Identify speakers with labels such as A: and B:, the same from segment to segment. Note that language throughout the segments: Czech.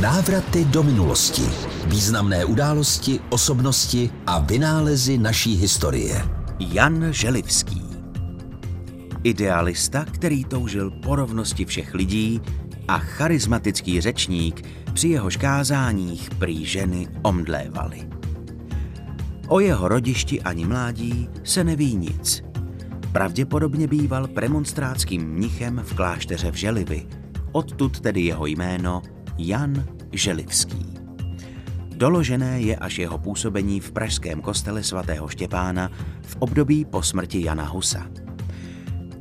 A: Návraty do minulosti. Významné události, osobnosti a vynálezy naší historie.
B: Jan Želivský. Idealista, který toužil po rovnosti všech lidí a charismatický řečník, při jehož kázáních prý ženy omdlévaly. O jeho rodišti ani mládí se neví nic. Pravděpodobně býval premonstrátským mnichem v klášteře v Želivi, odtud tedy jeho jméno Jan Želivský. Doložené je až jeho působení v pražském kostele svatého Štěpána v období po smrti Jana Husa.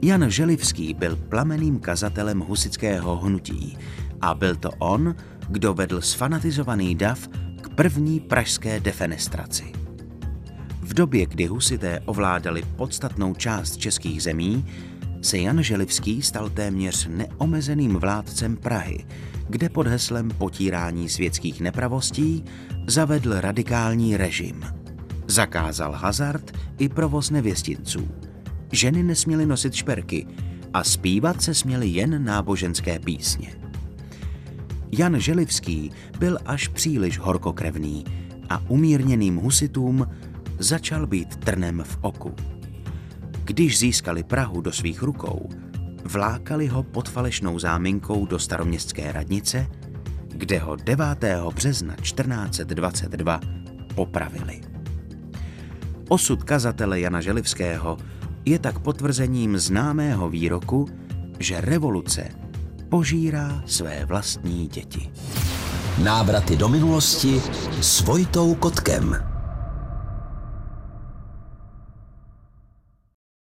B: Jan Želivský byl plameným kazatelem husického hnutí a byl to on, kdo vedl sfanatizovaný dav k první pražské defenestraci. V době, kdy husité ovládali podstatnou část českých zemí, se Jan Želivský stal téměř neomezeným vládcem Prahy, kde pod heslem potírání světských nepravostí zavedl radikální režim. Zakázal hazard i provoz nevěstinců. Ženy nesměly nosit šperky a zpívat se směly jen náboženské písně. Jan Želivský byl až příliš horkokrevný a umírněným husitům začal být trnem v oku. Když získali Prahu do svých rukou, vlákali ho pod falešnou záminkou do staroměstské radnice, kde ho 9. března 1422 popravili. Osud kazatele Jana Želivského je tak potvrzením známého výroku, že revoluce požírá své vlastní děti.
A: Návraty do minulosti s Vojtou Kotkem.